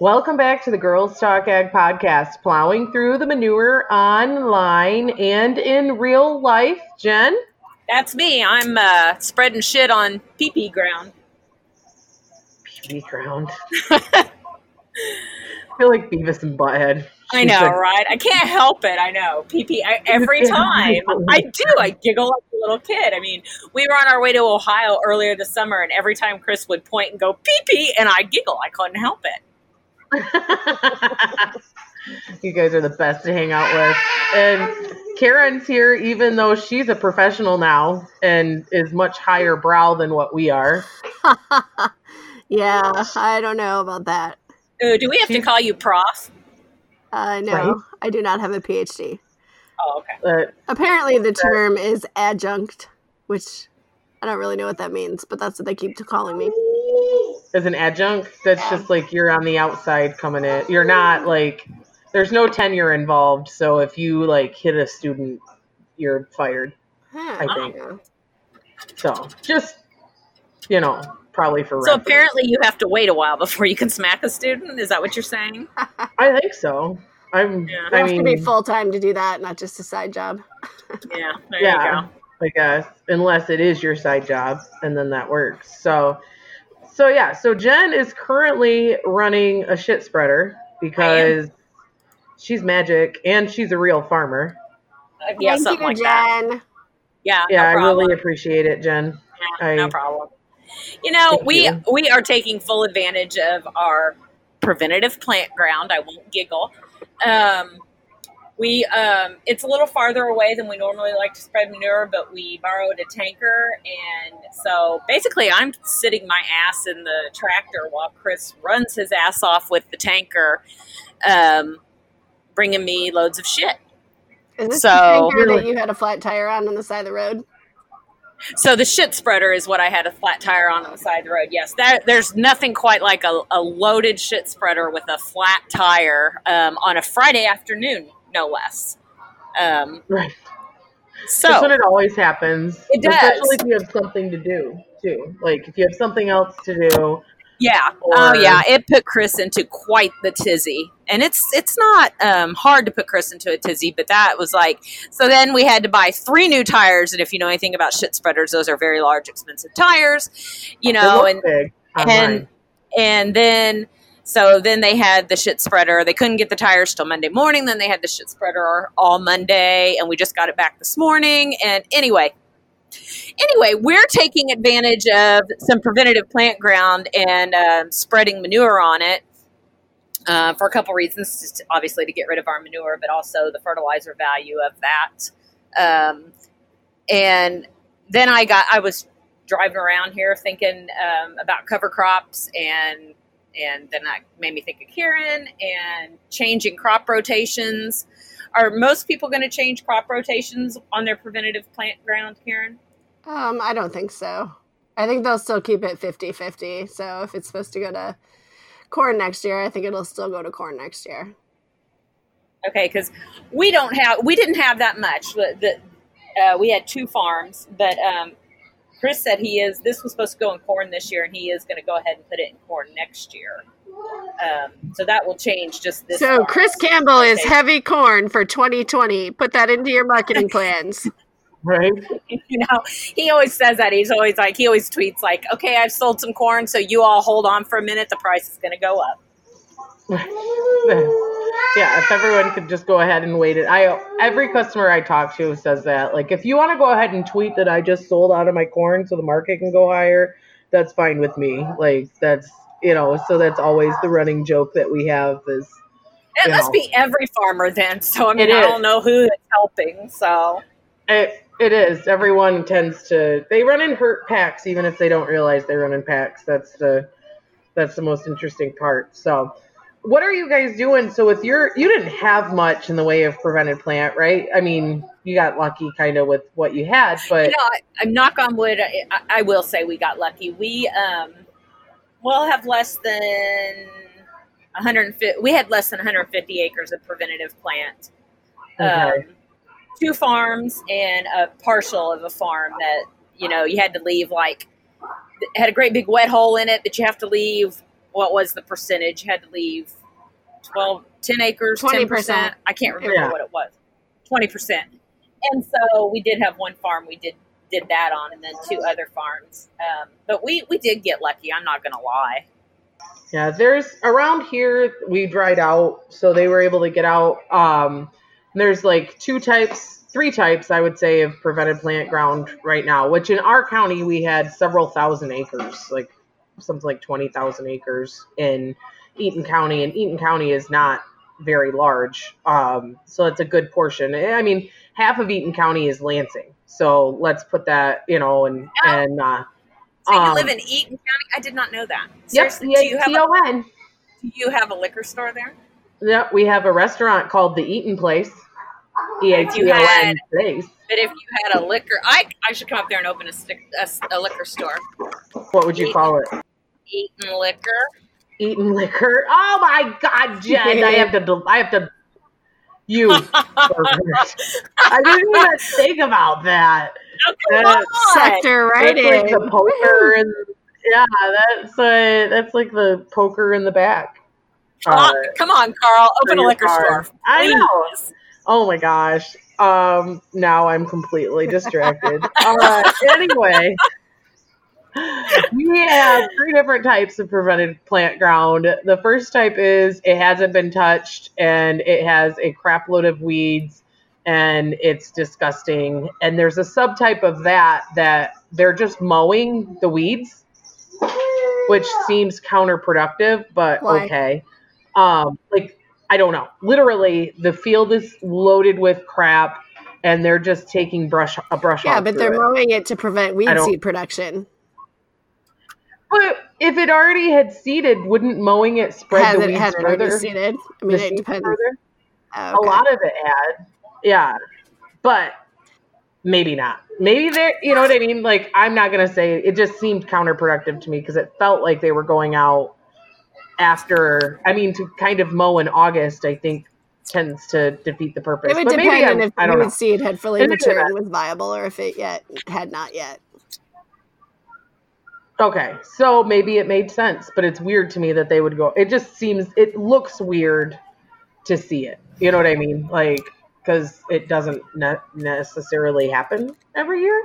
Welcome back to the Girls Talk Ag podcast, plowing through the manure online and in real life. Jen? That's me. I'm uh, spreading shit on pee pee ground. Pee pee ground. I feel like Beavis and Butthead. I know, right? I can't help it. I know. Pee pee. Every time I do, I giggle like a little kid. I mean, we were on our way to Ohio earlier this summer, and every time Chris would point and go pee pee, and I giggle. I couldn't help it. you guys are the best to hang out with. And Karen's here, even though she's a professional now and is much higher brow than what we are. yeah, I don't know about that. Uh, do we have to call you prof? Uh, no, right? I do not have a PhD. Oh, okay. Uh, Apparently, the term is adjunct, which I don't really know what that means, but that's what they keep calling me as an adjunct, that's just like you're on the outside coming in. You're not like there's no tenure involved. So if you like hit a student, you're fired. Hmm. I think. So just you know, probably for. So reference. apparently, you have to wait a while before you can smack a student. Is that what you're saying? I think so. I'm. Yeah. I have mean, to be full time to do that, not just a side job. yeah. yeah. I guess unless it is your side job, and then that works. So so yeah, so Jen is currently running a shit spreader because she's magic and she's a real farmer. Uh, yeah, Thank something you, like Jen. that. Yeah, yeah, no I really appreciate it, Jen. Yeah, I, no problem. You know, we you. we are taking full advantage of our preventative plant ground. I won't giggle. Um, we um, it's a little farther away than we normally like to spread manure, but we borrowed a tanker, and so basically, I'm sitting my ass in the tractor while Chris runs his ass off with the tanker, um, bringing me loads of shit. Is this so, the tanker that you had a flat tire on on the side of the road? So the shit spreader is what I had a flat tire on on the side of the road. Yes, that, there's nothing quite like a, a, loaded shit spreader with a flat tire um, on a Friday afternoon no less. Um, right. So that's when it always happens. It does, especially if you have something to do too. Like if you have something else to do. Yeah. Or... Oh yeah. It put Chris into quite the tizzy, and it's it's not um, hard to put Chris into a tizzy, but that was like so. Then we had to buy three new tires, and if you know anything about shit spreaders, those are very large, expensive tires. You know, and and and then so then they had the shit spreader. They couldn't get the tires till Monday morning. Then they had the shit spreader all Monday, and we just got it back this morning. And anyway, anyway, we're taking advantage of some preventative plant ground and uh, spreading manure on it uh, for a couple reasons. Just obviously to get rid of our manure, but also the fertilizer value of that. Um, and then I got I was driving around here thinking um, about cover crops and and then that made me think of Karen and changing crop rotations. Are most people going to change crop rotations on their preventative plant ground, Karen? Um, I don't think so. I think they'll still keep it 50 50. So if it's supposed to go to corn next year, I think it'll still go to corn next year. Okay, because we don't have, we didn't have that much. The, uh, we had two farms, but um, Chris said he is. This was supposed to go in corn this year, and he is going to go ahead and put it in corn next year. Um, so that will change just this. So Chris Campbell is heavy corn for 2020. Put that into your marketing plans. right. You know, he always says that. He's always like, he always tweets like, "Okay, I've sold some corn, so you all hold on for a minute. The price is going to go up." Yeah, if everyone could just go ahead and wait it. I every customer I talk to says that. Like if you want to go ahead and tweet that I just sold out of my corn so the market can go higher, that's fine with me. Like that's you know, so that's always the running joke that we have is It must know. be every farmer then. So I mean I don't know who is helping, so it it is. Everyone tends to they run in hurt packs even if they don't realize they run in packs. That's the that's the most interesting part. So what are you guys doing? So with your, you didn't have much in the way of prevented plant, right? I mean, you got lucky kind of with what you had, but you know, I, am knock on wood. I, I, will say we got lucky. We um, will have less than 150. We had less than 150 acres of preventative plant. Okay. Um, two farms and a partial of a farm that you know you had to leave like had a great big wet hole in it that you have to leave what was the percentage? You had to leave 12, 10 acres, 10%. 20%. I can't remember Yeah. what it was. 20%. And so we did have one farm we did did that on and then two other farms. Um, but we, we did get lucky. I'm not going to lie. Yeah, there's around here we dried out, so they were able to get out. Um, there's like two types, three types, I would say, of prevented plant ground right now. Which in our county we had several thousand acres, like something like twenty thousand acres in Eaton County, and Eaton County is not very large, um, so it's a good portion. I mean, half of Eaton County is Lansing, so let's put that, you know, and and uh, So you Um, live in Eaton County? I did not know that. yep, Seriously, do you have a, E-A-T-O-N. do you have a liquor store there? Yep, we have a restaurant called the Eaton Place. E A T O N Place. But if you had a liquor, I, I should come up there and open a, stick, a, a liquor store. What would you call it? Eaton liquor. Eaton liquor. Oh my God, Jen! I have to. I have to. You. I didn't even think about that. Oh, come That- on. Sector right That's like the poker and yeah, that's uh, that's like the poker in the back. Uh, come on, Carl. Open a liquor car. store. I know. Oh my gosh. Um, now I'm completely distracted. uh, anyway, we have three different types of prevented plant ground. The first type is it hasn't been touched and it has a crap load of weeds and it's disgusting. And there's a subtype of that that they're just mowing the weeds, which seems counterproductive, but Why? okay. Um, like I don't know. Literally, the field is loaded with crap, and they're just taking brush a brush off. Yeah, but they're it. mowing it to prevent weed seed production. But if it already had seeded, wouldn't mowing it spread Has the it, weeds has it already further? seeded? I mean, it depends. Oh, A lot of it had, yeah, but maybe not. Maybe they're, you know what I mean? Like, I'm not gonna say it just seemed counterproductive to me because it felt like they were going out after. I mean, to kind of mow in August, I think tends to defeat the purpose. It would but depend on if I the don't know. seed had fully matured and was viable, or if it yet had not yet. Okay, so maybe it made sense, but it's weird to me that they would go. It just seems it looks weird to see it. You know what I mean? Like because it doesn't ne- necessarily happen every year.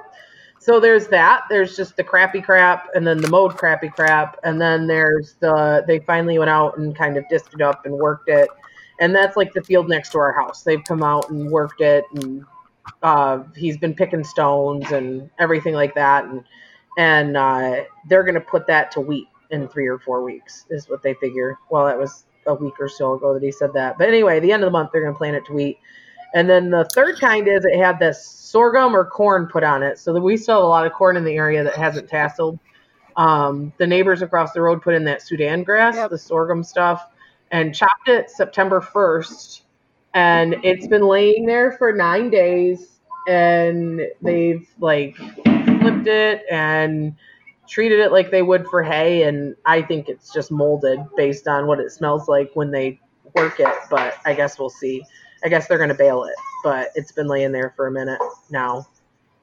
So there's that. There's just the crappy crap, and then the mowed crappy crap, and then there's the they finally went out and kind of disced it up and worked it, and that's like the field next to our house. They've come out and worked it, and uh, he's been picking stones and everything like that, and and uh, they're going to put that to wheat in three or four weeks is what they figure. Well that was a week or so ago that he said that. But anyway the end of the month they're going to plant it to wheat. And then the third kind is it had this sorghum or corn put on it. So that we still have a lot of corn in the area that hasn't tasseled. Um, the neighbors across the road put in that sudan grass Yep. the sorghum stuff and chopped it september 1st and it's been laying there for nine days and they've like flipped it and treated it like they would for hay and i think it's just molded based on what it smells like when they work it but i guess we'll see i guess they're going to bale it but it's been laying there for a minute now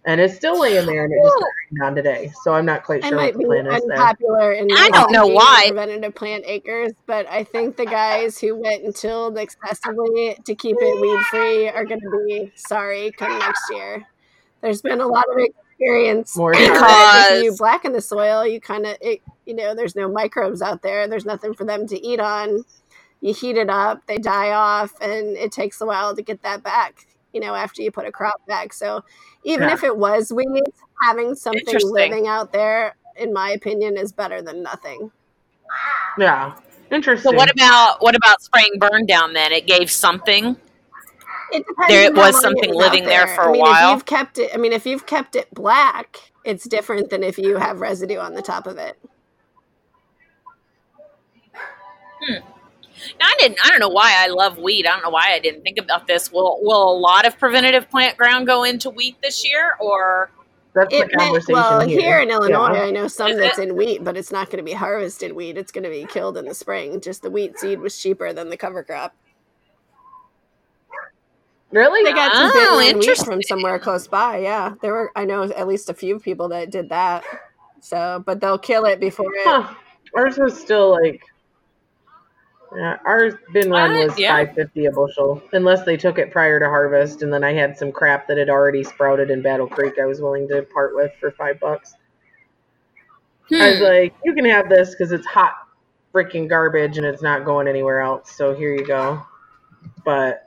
and it's still laying there and it just got on today so i'm not quite sure what the plan is there unpopular in I don't know opinion, why. preventative plant acres, but I think the guys who went and tilled excessively to keep it weed free are going to be sorry come next year. There's been a lot of experience More Because- if you blacken the soil, you kind of you know there's no microbes out there. There's nothing for them to eat on. You heat it up, they die off, and it takes a while to get that back. You know, after you put a crop back. So even Yeah. if it was weeds, having something living out there, in my opinion, is better than nothing. yeah interesting So what about what about spraying burn down then? It gave something. It There was something living out there for a I mean, while. If you've kept it, I mean, if you've kept it black, it's different than if you have residue on the top of it. Hmm. Now, I didn't. I don't know why I love wheat. I don't know why I didn't think about this. Will Will a lot of preventative plant ground go into wheat this year, or that's the It may, conversation well, here, here in Illinois, Yeah. I know some that's in wheat, but it's not going to be harvested wheat. It's going to be killed in the spring. Just the wheat seed was cheaper than the cover crop. Really They got some Oh, Finland wheat interesting. from somewhere close by. Yeah, there were. I know at least a few people that did that. So, but they'll kill it before it. Huh. Ours was still like Yeah, our bin run What? was Yeah. five fifty a bushel, unless they took it prior to harvest, and then I had some crap that had already sprouted in Battle Creek. I was willing to part with for five bucks. I was Hmm. like, "You can have this because it's hot, freaking garbage, and it's not going anywhere else. So here you go." But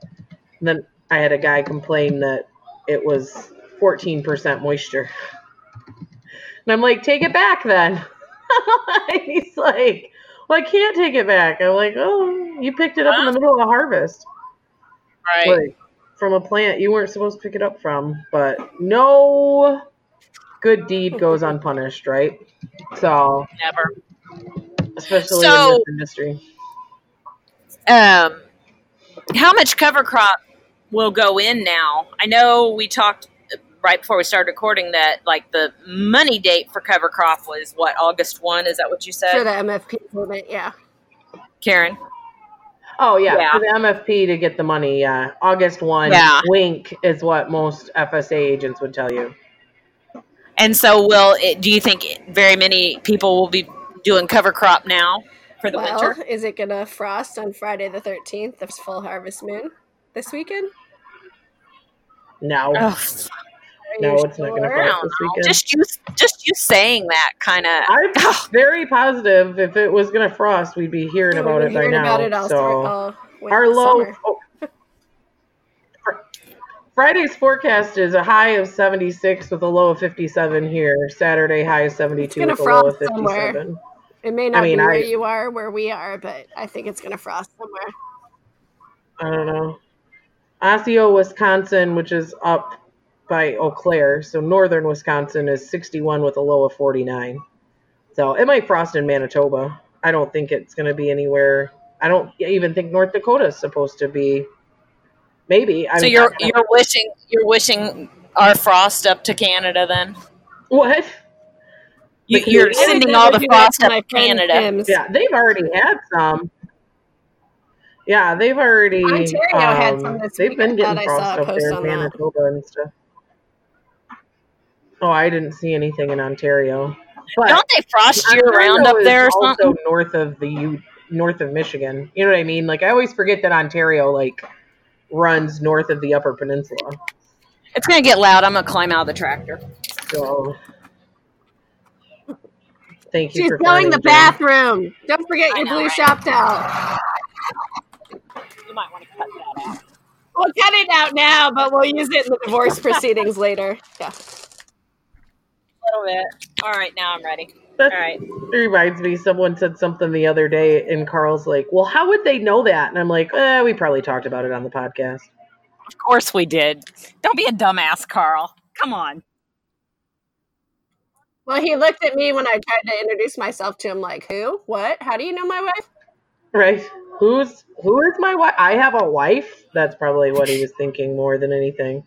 then I had a guy complain that it was fourteen percent moisture, and I'm like, "Take it back then." He's like, "Well, I can't take it back." I'm like, "Oh, you picked it up in the middle of harvest." right. like from a plant you weren't supposed to pick it up from. But no good deed goes unpunished, right? So, Never. especially So- in this industry. Um, how much cover crop will go in now? I know we talked right before we started recording that like the money date for cover crop was what August one. Is that what you said? For the MFP payment, yeah. Karen? Oh yeah, Yeah. for the MFP to get the money, yeah. August one, Yeah. wink is what most FSA agents would tell you. And so, will it, do you think very many people will be doing cover crop now for the Well, winter? is it gonna frost on Friday the thirteenth? There's full harvest moon this weekend. No, Oh, no, you it's not going to sure? I frost this weekend. Just you, just you saying that kind of. I'm very positive if it was going to frost, we'd be hearing Yeah, about we've it been by hearing now. it so. summer- uh, all win- Our low oh, Friday's forecast is a high of 76 with a low of 57 here. Saturday high of 72 with a low of frost somewhere. 57. It may not mean, be where I- you are, where we are, but I think it's gonna frost somewhere. I don't know. Osseo, Wisconsin, which is up by Eau Claire, so northern Wisconsin is 61 with a low of 49. So it might frost in Manitoba. I don't think it's going to be anywhere. I don't even think North Dakota is supposed to be. Maybe. I So mean, you're I- you're wishing you're wishing our frost up to Canada then? what? You, you're, I would sending all the frost to up to Canada. Tim's. Yeah, they've already had some. Yeah, they've already. Ontario had um, some this They've been I getting thought I saw frost a up post there in on that. Manitoba and stuff. Oh, I didn't see anything in Ontario. But Don't they frost year round up is there or also something? north of the U, north of Michigan. You know what I mean? Like I always forget that Ontario like runs north of the Upper Peninsula. It's gonna get loud. I'm gonna climb out of the tractor. So thank you She's for going the bathroom. Don't forget I your know, blue right? shop towel. You might want to cut that out. We'll cut it out now, but we'll use it in the divorce proceedings later. Yeah. A little bit. All right, now I'm ready. That's- All right. It reminds me, someone said something the other day, and Carl's like, "Well, how would they know that?" And I'm like, eh, "We probably talked about it on the podcast." Of course we did. Don't be a dumbass, Carl. Come on. Well, he looked at me when I tried to introduce myself to him, like, who? What? How do you know my wife? Right? Who's who is my wife? I have a wife. That's probably what he was thinking more than anything.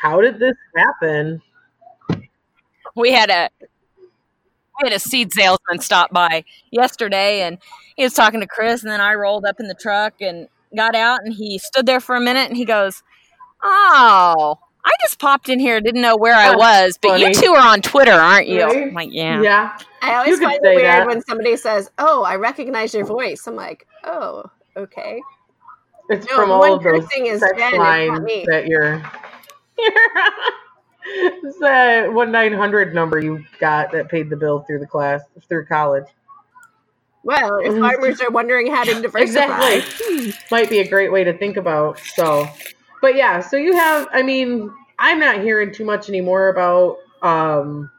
How did this happen? We had a we had a seed salesman stop by yesterday, and he was talking to Chris, and then I rolled up in the truck and got out, and he stood there for a minute, and he goes, "Oh." I just popped in here, didn't know where I That's was, but you two are on Twitter, aren't you? Right? I'm like, yeah. Yeah. I always find it weird that. when somebody says, "Oh, I recognize your voice." I'm like, "Oh, okay." It's No, from all of those is sex not lines that you're. it's that one nine hundred number you got that paid the bill through the class through college. Well, if farmers are wondering how to diversify, Exactly. Might be a great way to think about. So, but yeah, so you have, I mean, I'm not hearing too much anymore about um,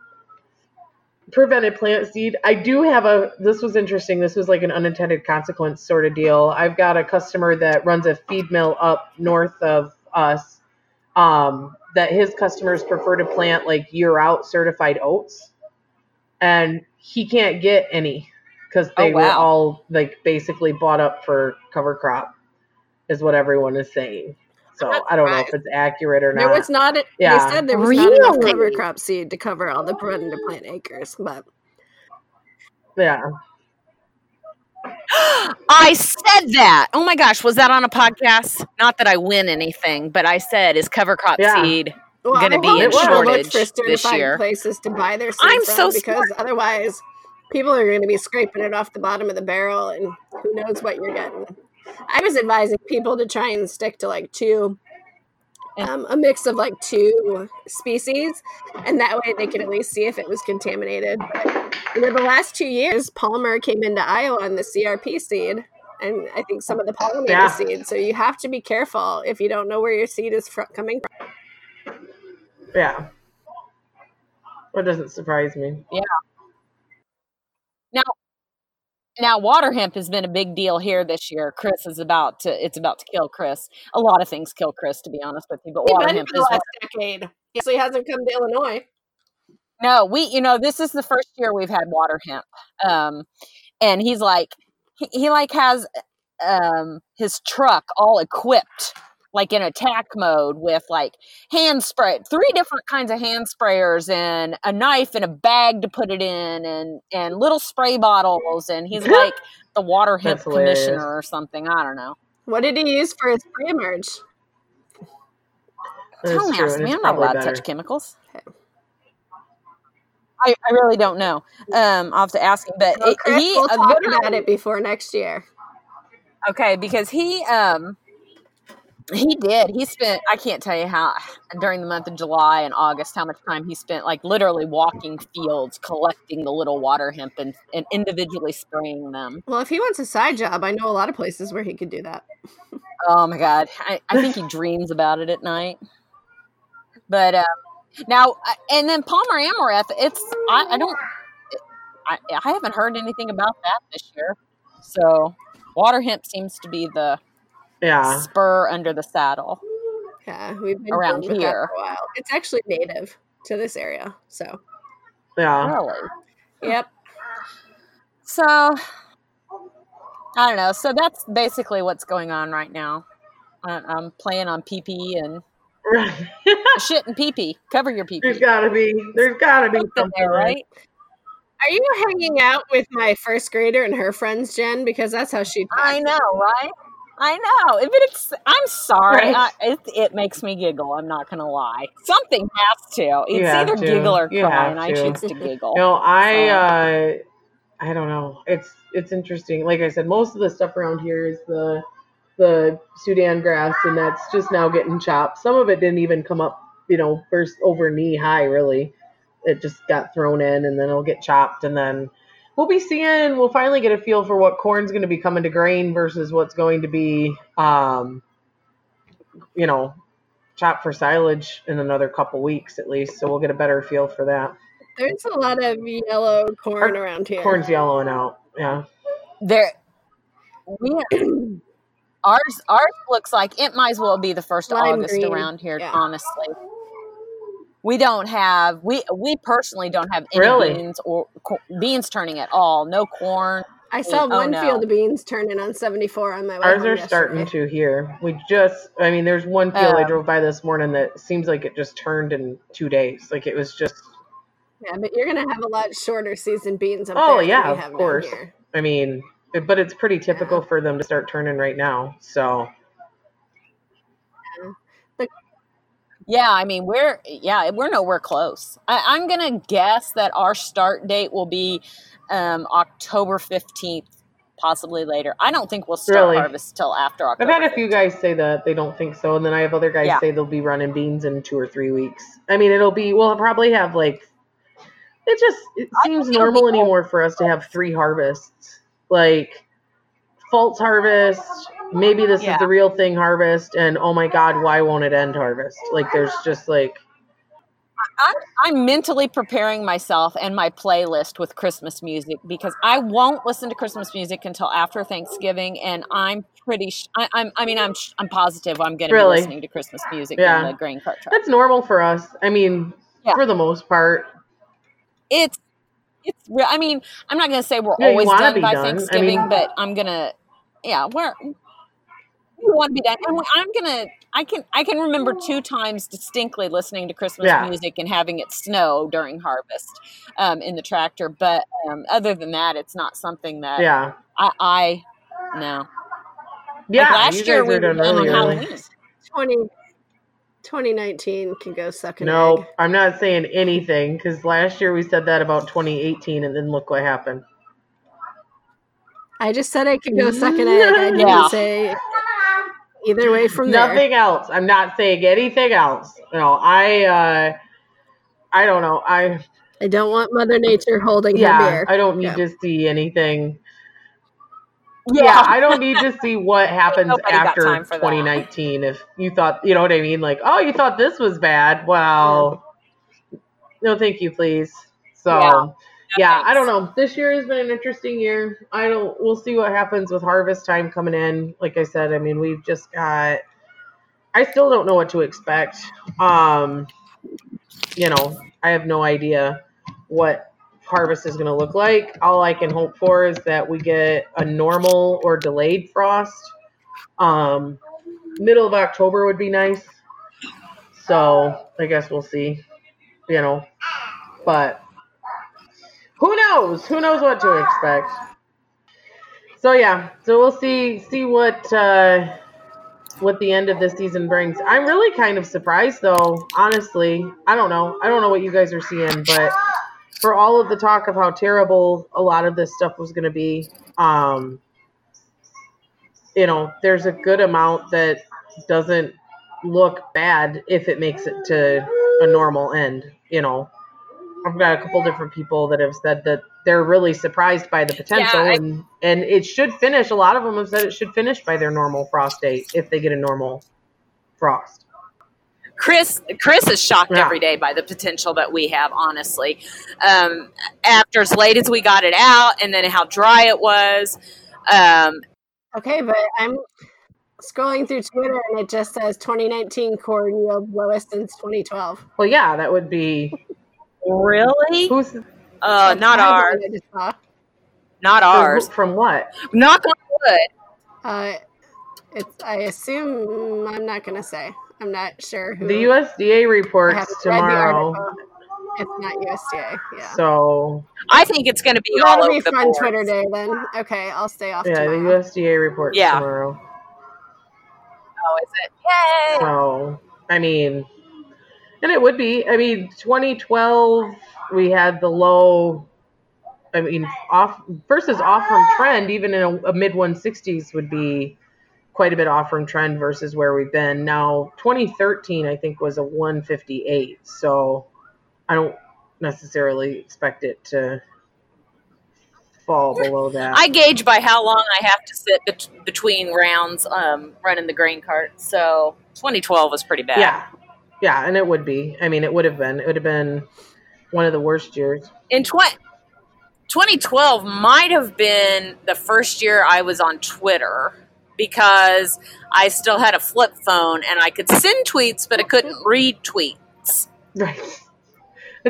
prevented plant seed. I do have a, this was interesting. This was like an unintended consequence sort of deal. I've got a customer that runs a feed mill up north of us um, that his customers prefer to plant like year out certified oats. And he can't get any because Oh, they were all like basically bought up for cover crop, is what everyone is saying. So That's I don't know if it's accurate or there not. was not. Yeah. They said there was not enough Really? cover crop seed to cover all the prevented plant acres, but yeah. I said that. Oh my gosh, was that on a podcast? Not that I win anything, but I said is cover crop Yeah. seed. well, Gonna be in people shortage for this year. places to buy their seed I'm from so because smart. otherwise, people are going to be scraping it off the bottom of the barrel, and who knows what you're getting. I was advising people to try and stick to like two, um, a mix of like two species, and that way they could at least see if it was contaminated. But, you know, the last two years, Palmer came into Iowa on the CRP seed, and I think some of the pollinator yeah. seed. So you have to be careful if you don't know where your seed is fr- coming from. Yeah. That doesn't surprise me. Yeah. Now, water hemp has been a big deal here this year. Chris is about to it's about to kill Chris. A lot of things kill Chris, to be honest with you, but water hemp is last decade. So he hasn't come to Illinois. No, we you know this is the first year we've had water hemp, um, and he's like he, he like has um, his truck all equipped like in attack mode with like hand spray, three different kinds of hand sprayers and a knife and a bag to put it in and and little spray bottles and he's like the water hemp commissioner or something. I don't know. What did he use for his pre-emerge? Don't ask me. I'm not allowed better. to touch chemicals. Okay. I, I, really don't know. Um, I'll have to ask him. But well, Chris, he we'll talk about it before next year. Okay, because he um he did. He spent, I can't tell you how, during the month of July and August, how much time he spent, like literally walking fields, collecting the little water hemp and, and individually spraying them. Well, if he wants a side job, I know a lot of places where he could do that. oh my God. I, I think he dreams about it at night. But uh, now, uh, and then Palmer Amaranth, it's, I, I don't, I, I haven't heard anything about that this year. So water hemp seems to be the, yeah. spur under the saddle. Yeah, we've been around here for a while. It's actually native to this area, so yeah, really, yep. So I don't know. So that's basically what's going on right now. I'm playing on PP and shit and PP. Cover your PP. There's gotta be. There's gotta be something there, right? Are you hanging out with my first grader and her friends, Jen? Because that's how she. I know, right? I know. If it's, I'm sorry. Right. I, it, it, makes me giggle. I'm not gonna lie. Something has to. It's either to. giggle or cry, and I choose to giggle. No, I, so. uh, I don't know. It's it's interesting. Like I said, most of the stuff around here is the the Sudan grass, and that's just now getting chopped. Some of it didn't even come up, you know, first over knee high. Really, it just got thrown in, and then it'll get chopped, and then we'll be seeing. We'll finally get a feel for what corn's going to be coming to grain versus what's going to be, um, you know, chopped for silage in another couple weeks at least. So we'll get a better feel for that. There's a lot of yellow corn Our, around here. Corn's yellowing out. Yeah. There. We. Ours, ours looks like it might as well be the first Lime August green. around here. Yeah. Honestly, we don't have we we personally don't have any really? beans or co- beans turning at all. No corn. I saw we, oh, one oh no. field of beans turning on 74 on my way. Ours are yesterday. starting to here. We just, I mean, there's one field uh, I drove by this morning that seems like it just turned in two days. Like it was just. Yeah, but you're gonna have a lot shorter season beans. Up oh there yeah, of course. I mean, but it's pretty typical yeah. for them to start turning right now. So Yeah, I mean we're yeah we're nowhere close. I, am gonna guess that our start date will be um, October fifteenth, possibly later. I don't think we'll start really? harvest till after October. I've had a few guys say that they don't think so, and then I have other guys yeah. say they'll be running beans in two or three weeks. I mean, it'll be we'll probably have like it just it seems normal anymore for us to have three harvests, like false harvest, maybe this yeah. is the real thing harvest and oh my god why won't it end harvest like there's just like I'm, I'm mentally preparing myself and my playlist with Christmas music because I won't listen to Christmas music until after Thanksgiving, and I'm pretty. Sh- I, am I mean, I'm. Sh- I'm positive I'm going to really? be listening to Christmas music yeah. in the grain cart truck. That's normal for us. I mean, yeah. for the most part, it's. It's. I mean, I'm not going to say we're yeah, always done by done. Thanksgiving, I mean, but I'm gonna. Yeah, we're you want to be done. And I'm gonna, I can, I can remember two times distinctly listening to Christmas yeah. music and having it snow during harvest um, in the tractor. But um, other than that, it's not something that yeah, I, I no. Yeah, like last year we were on Halloween. 20, 2019 can go suck No, I'm not saying anything because last year we said that about 2018, and then look what happened. I just said I could go suck an egg. I didn't Yeah. say either way from there. Nothing else. I'm not saying anything else. No, I uh I don't know. I I don't want Mother Nature holding her yeah, beer. I don't need Yeah. to see anything. Yeah, I don't need to see what happens after time for that. 2019. If you thought, you know what I mean? Like, oh, you thought this was bad. Well, no, thank you, please. So, Yeah. I don't know. This year has been an interesting year. I don't. We'll see what happens with harvest time coming in. Like I said, I mean, we've just got. I still don't know what to expect. Um, you know, I have no idea what harvest is going to look like. All I can hope for is that we get a normal or delayed frost. Um, middle of October would be nice. So I guess we'll see. You know, but who knows? Who knows what to expect? So yeah, so we'll see see what uh, what the end of this season brings. I'm really kind of surprised though, honestly. I don't know. I don't know what you guys are seeing, but for all of the talk of how terrible a lot of this stuff was going to be, um, you know, there's a good amount that doesn't look bad if it makes it to a normal end. You know, I've got a couple different people that have said that they're really surprised by the potential, I- and and it should finish. A lot of them have said it should finish by their normal frost date if they get a normal frost. Chris Chris is shocked Yeah. every day by the potential that we have, honestly. Um, after as late as we got it out and then how dry it was. Um, Okay, but I'm scrolling through Twitter and it just says 2019 corn yield lowest since 2012. Well, yeah, that would be really? who's Uh, not That's ours. what I just saw. Not ours. from what? Knock on wood. Uh, it's. I assume I'm not gonna say. I'm not sure who. The USDA I reports haven't the tomorrow. It's not USDA. Yeah. So I think it's going to be all That'll over be the fun board. Twitter day then. Okay, I'll stay off yeah, the. USDA reports Yeah. tomorrow. Oh, is it? Yay! So I mean, and it would be. I mean, 2012 we had the low. I mean, off versus off from trend. Even in a, a mid 160s would be quite a bit off from trend versus where we've been now. 2013 I think was a 158. So I don't necessarily expect it to fall below that. I gauge by how long I have to sit bet- between rounds um, running the grain cart. So 2012 was pretty bad. Yeah. Yeah, and it would be. I mean, it would have been. It would have been one of the worst years. In tw- 2012 might have been the first year I was on Twitter because I still had a flip phone and I could send tweets, but I couldn't read tweets. Right.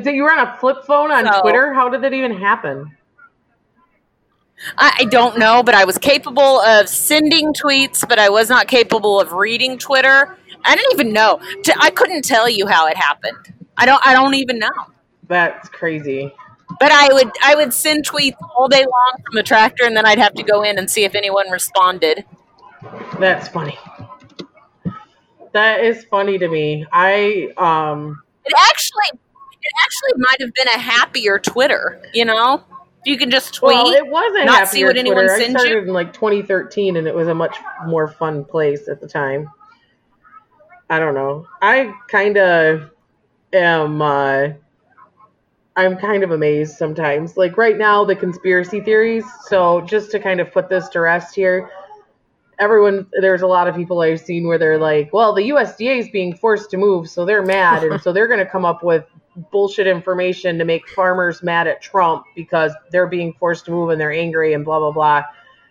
So you were on a flip phone on So- Twitter? How did that even happen? I, I don't know, but I was capable of sending tweets, but I was not capable of reading Twitter. I didn't even know. I couldn't tell you how it happened. I don't. I don't even know. That's crazy. But I would. I would send tweets all day long from the tractor, and then I'd have to go in and see if anyone responded. That's funny. That is funny to me. I um It actually. It actually might have been a happier Twitter. You know, you can just tweet. well, it wasn't not see what Twitter. I sends you? started in like 2013, and it was a much more fun place at the time. I don't know. I kind of am. Uh, I'm kind of amazed sometimes. Like right now, the conspiracy theories. So just to kind of put this to rest here, everyone there's a lot of people I've seen where they're like, well, the USDA is being forced to move, so they're mad, and so they're going to come up with bullshit information to make farmers mad at Trump because they're being forced to move and they're angry and blah blah blah.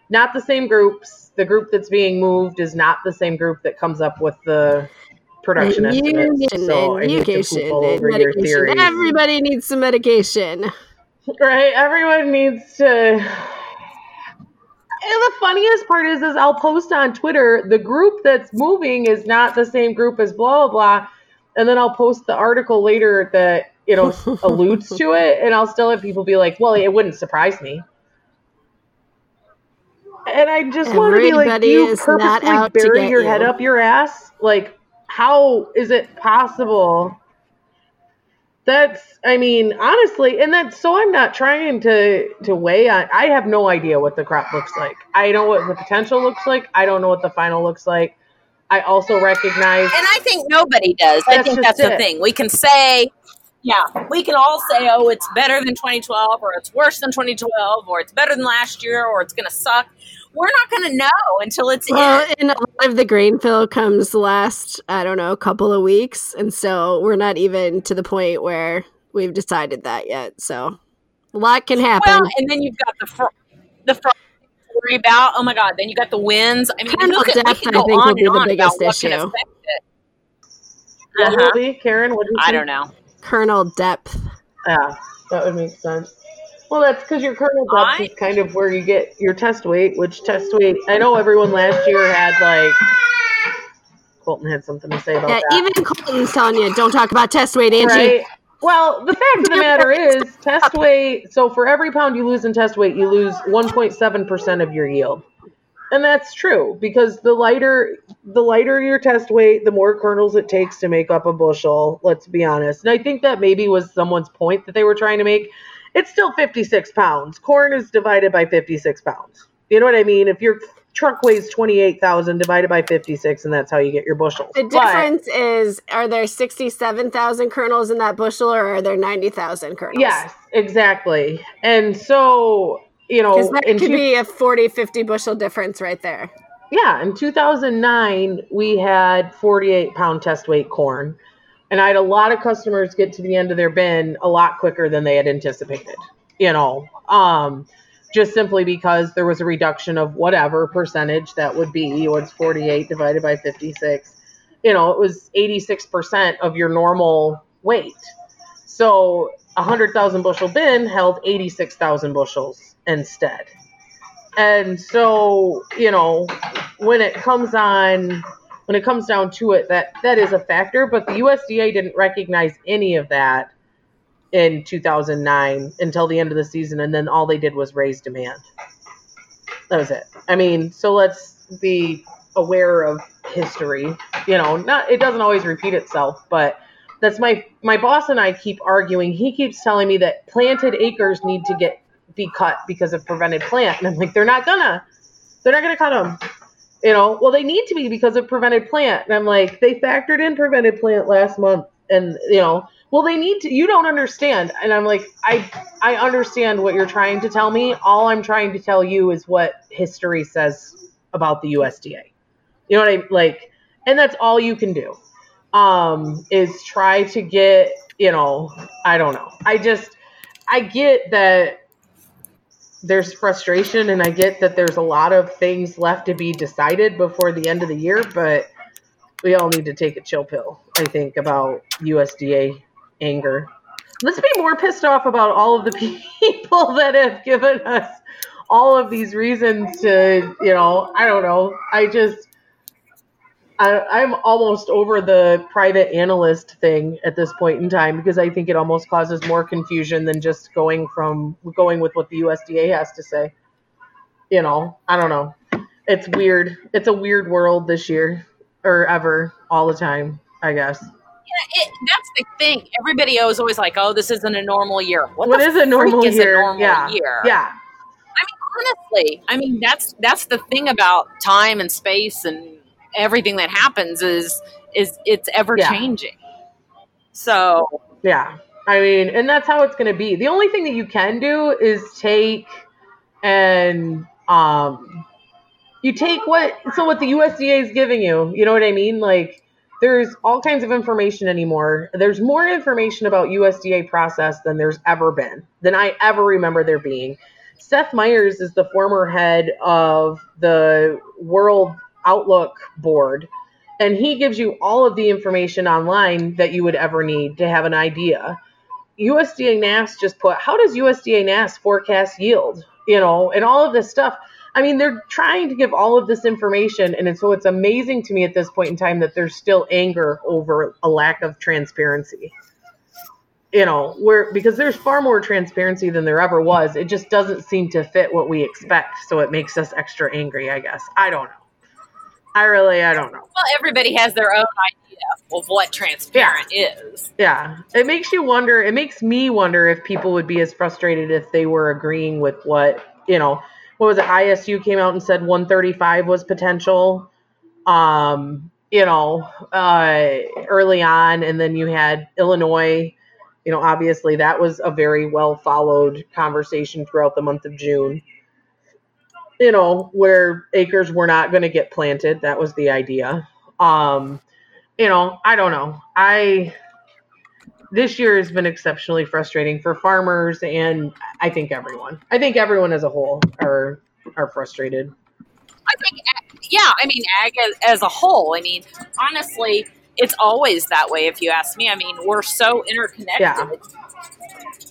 Not the same groups. The group that's being moved is not the same group that comes up with the production And estimates. union So and I need to medication and medication. Everybody needs some medication. Right? Everyone needs to. And the funniest part is, is I'll post on Twitter the group that's moving is not the same group as blah blah blah, and then I'll post the article later that you know alludes to it, and I'll still have people be like, "Well, it wouldn't surprise me." And I just want to be like, you is not purposely out bury get your you. head up your ass? Like, how is it possible That's, I mean, honestly, and that's so I'm not trying to to weigh on. I have no idea what the crop looks like. I know what the potential looks like. I don't know what the final looks like. I also recognize, and I think nobody does. I think that's it. the thing. We can say, yeah, we can all say, oh, it's better than 2012, or it's worse than 2012, or it's better than last year, or it's going to suck we're not going to know until it's well, in. And a lot of the grain fill comes last, I don't know, a couple of weeks, and so we're not even to the point where we've decided that yet. So a lot can happen. Well, and then you've got the fr- the fr- worry about. Oh my God! Then you got the winds. I mean, Kernel depth, I think, will be the biggest issue. Uh-huh. What will be, Karen? What do you I don't know. Kernel depth. Yeah, that would make sense. Well, that's because your kernel depth I... is kind of where you get your test weight, which test weight, I know everyone last year had like, Colton had something to say about yeah, that. Even Colton's telling you, don't talk about test weight, Angie. Right? Well, the fact of the matter is, test weight, so for every pound you lose in test weight, you lose 1.7% of your yield. And that's true because the lighter the lighter your test weight, the more kernels it takes to make up a bushel, let's be honest. And I think that maybe was someone's point that they were trying to make it's still 56 pounds. Corn is divided by 56 pounds. You know what I mean? If your truck weighs 28,000 divided by 56, and that's how you get your bushels. The difference but, is are there 67,000 kernels in that bushel or are there 90,000 kernels? Yes, exactly. And so, you know, that could two, be a 40, 50 bushel difference right there. Yeah. In 2009, we had 48 pound test weight corn. And I had a lot of customers get to the end of their bin a lot quicker than they had anticipated, you know, um, just simply because there was a reduction of whatever percentage that would be. What's 48 divided by 56? You know, it was 86% of your normal weight. So a 100,000 bushel bin held 86,000 bushels instead. And so, you know, when it comes on when it comes down to it, that that is a factor. But the USDA didn't recognize any of that in 2009 until the end of the season, and then all they did was raise demand. That was it. I mean, so let's be aware of history. You know, not it doesn't always repeat itself, but that's my my boss and I keep arguing. He keeps telling me that planted acres need to get be cut because of prevented plant, and I'm like, they're not gonna. They're not gonna cut them you know, well, they need to be because of prevented plant. And I'm like, they factored in prevented plant last month. And, you know, well, they need to, you don't understand. And I'm like, I, I understand what you're trying to tell me. All I'm trying to tell you is what history says about the USDA. You know what I like? And that's all you can do um, is try to get, you know, I don't know. I just, I get that there's frustration and I get that there's a lot of things left to be decided before the end of the year, but we all need to take a chill pill, I think, about USDA anger. Let's be more pissed off about all of the people that have given us all of these reasons to, you know, I don't know. I just I, am almost over the private analyst thing at this point in time because I think it almost causes more confusion than just going from going with what the USDA has to say. You know, I don't know. It's weird. It's a weird world this year or ever, all the time. I guess. Yeah, it, that's the thing. Everybody is always like, "Oh, this isn't a normal year." What, what is a normal year? A normal yeah. year? Yeah. I mean, honestly, I mean that's that's the thing about time and space and everything that happens is is it's ever changing. Yeah. So yeah, I mean, and that's how it's going to be. The only thing that you can do is take and um, you take what so what the USDA is giving you. You know what I mean? Like there's all kinds of information anymore. There's more information about USDA process than there's ever been, than I ever remember there being. Seth Meyers is the former head of the World Outlook board, and he gives you all of the information online that you would ever need to have an idea. USDA NASS just put, how does USDA NASS forecast yield? You know, and all of this stuff. I mean, they're trying to give all of this information, and so it's amazing to me at this point in time that there's still anger over a lack of transparency. You know, where because there's far more transparency than there ever was. It just doesn't seem to fit what we expect, so it makes us extra angry, I guess. I don't know I really, I don't know. Well, everybody has their own idea of what transparent yeah. is. Yeah. It makes you wonder, it makes me wonder if people would be as frustrated if they were agreeing with what, you know, what was it? ISU came out and said 135 was potential. Um, you know, uh, early on, and then you had Illinois. You know, obviously that was a very well followed conversation throughout the month of June you know, where acres were not going to get planted. That was the idea. Um, you know, I don't know. I this year has been exceptionally frustrating for farmers and I think everyone. I think everyone as a whole are are frustrated. I think yeah, I mean ag as, as a whole. I mean, honestly, it's always that way if you ask me. I mean, we're so interconnected yeah.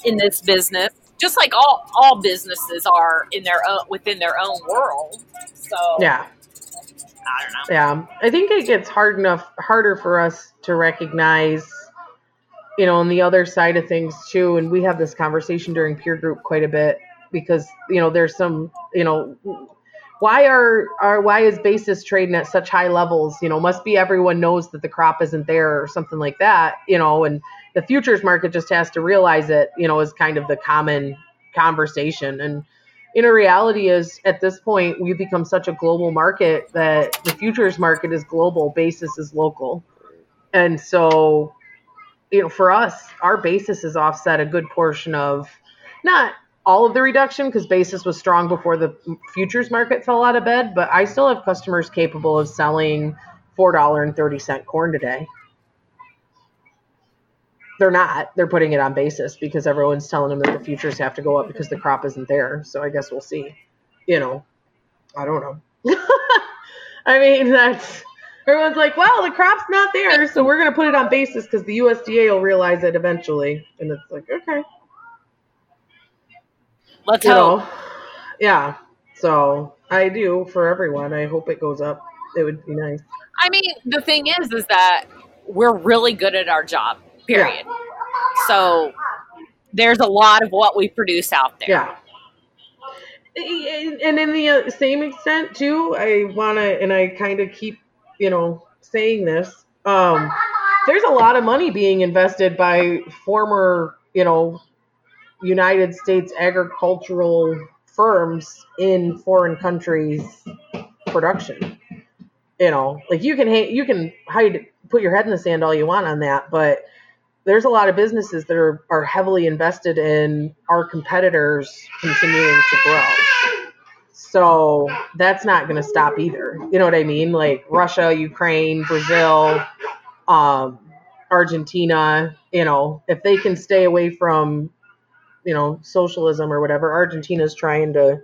in this business just like all all businesses are in their own within their own world. So yeah, I don't know. Yeah, I think it gets hard enough harder for us to recognize, you know, on the other side of things too. And we have this conversation during peer group quite a bit because you know there's some you know why are are why is basis trading at such high levels you know must be everyone knows that the crop isn't there or something like that you know and the futures market just has to realize it, you know, is kind of the common conversation. And in a reality is at this point we've become such a global market that the futures market is global, basis is local. And so, you know, for us, our basis is offset a good portion of not all of the reduction because basis was strong before the futures market fell out of bed, but I still have customers capable of selling $4.30 corn today they're not. They're putting it on basis because everyone's telling them that the futures have to go up because the crop isn't there. So I guess we'll see. You know, I don't know. I mean, that's everyone's like, well, the crop's not there, so we're gonna put it on basis because the USDA will realize it eventually. And it's like, okay, let's you hope. Know, yeah. So I do for everyone. I hope it goes up. It would be nice. I mean, the thing is, is that we're really good at our job period. Yeah. So there's a lot of what we produce out there. Yeah. And in the uh, same extent too, I want to, and I kind of keep, you know, saying this. Um, there's a lot of money being invested by former, you know, United States agricultural firms in foreign countries production. You know, like you can you can hide put your head in the sand all you want on that, but there's a lot of businesses that are, are heavily invested in our competitors continuing to grow. So that's not going to stop either. You know what I mean? Like Russia, Ukraine, Brazil, um, Argentina, you know, if they can stay away from, you know, socialism or whatever, Argentina's trying to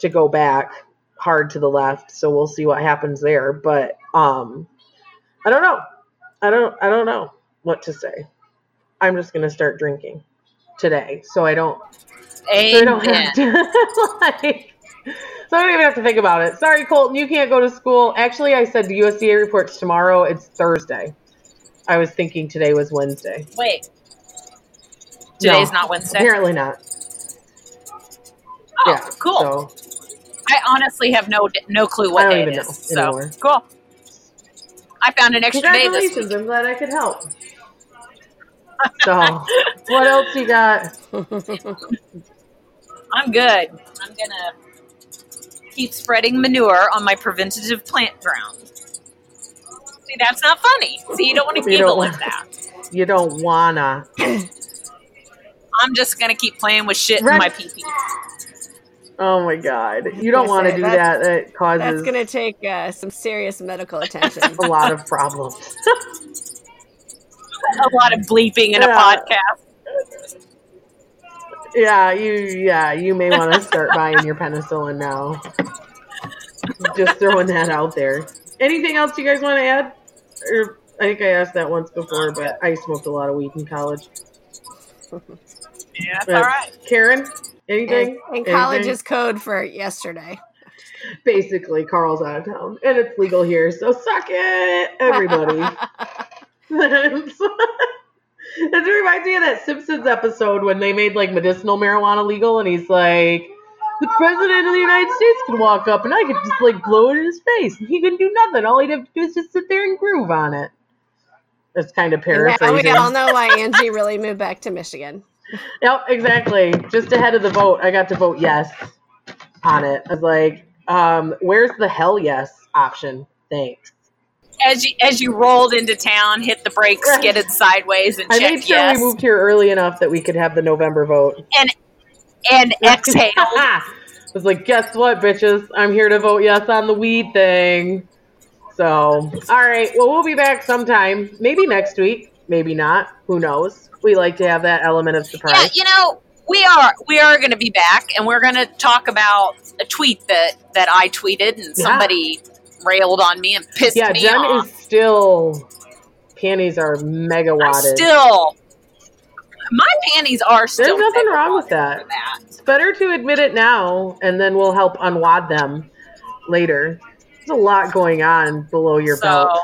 to go back hard to the left. So we'll see what happens there. But um I don't know. I don't I don't know what to say. I'm just gonna start drinking today, so I don't. Amen. So I don't have to like. So I don't even have to think about it. Sorry, Colton, you can't go to school. Actually, I said the USDA reports tomorrow. It's Thursday. I was thinking today was Wednesday. Wait. Today's no, not Wednesday. Apparently not. Oh, yeah, cool. So, I honestly have no no clue what day it is. so anymore. cool. I found an extra day this week. I'm glad I could help. So, what else you got? I'm good. I'm gonna keep spreading manure on my preventative plant ground. See, that's not funny. See, you don't want to giggle at that. You don't wanna. I'm just gonna keep playing with shit Red- in my pee pee. Oh my god! You don't want to do that. That causes. That's gonna take uh, some serious medical attention. a lot of problems. a lot of bleeping in yeah. a podcast. Yeah, you yeah, you may want to start buying your penicillin now. Just throwing that out there. Anything else you guys want to add? Or I think I asked that once before, but I smoked a lot of weed in college. Yeah, that's all right. Karen, anything? And, and college anything? is code for yesterday. Basically, Carl's out of town, and it's legal here, so suck it, everybody. It reminds me of that Simpsons episode when they made like medicinal marijuana legal, and he's like, the president of the United States could walk up and I could just like blow it in his face and he couldn't do nothing. All he'd have to do is just sit there and groove on it. That's kind of paraphrasing. Now we all know why Angie really moved back to Michigan. Yep, exactly. Just ahead of the vote, I got to vote yes on it. I was like, um, where's the hell yes option? Thanks. As you as you rolled into town, hit the brakes, skidded sideways, and I made sure yes, we moved here early enough that we could have the November vote. and and exhaled. I was like, guess what, bitches? I'm here to vote yes on the weed thing. So, all right. Well, we'll be back sometime. Maybe next week. Maybe not. Who knows? We like to have that element of surprise. Yeah, you know, we are we are going to be back, and we're going to talk about a tweet that that I tweeted, and Yeah. somebody railed on me and pissed Yeah, me Jen off. is still. Panties are mega wadded. still, my panties are still. There's nothing wrong with that. that. It's better to admit it now, and then we'll help unwad them later. There's a lot going on below your so, belt.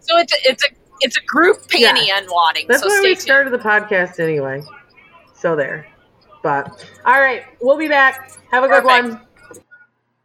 so it's a, it's a it's a group panty unwadding. That's so why we tuned. started the podcast anyway. So there. But all right, we'll be back. Have a good one.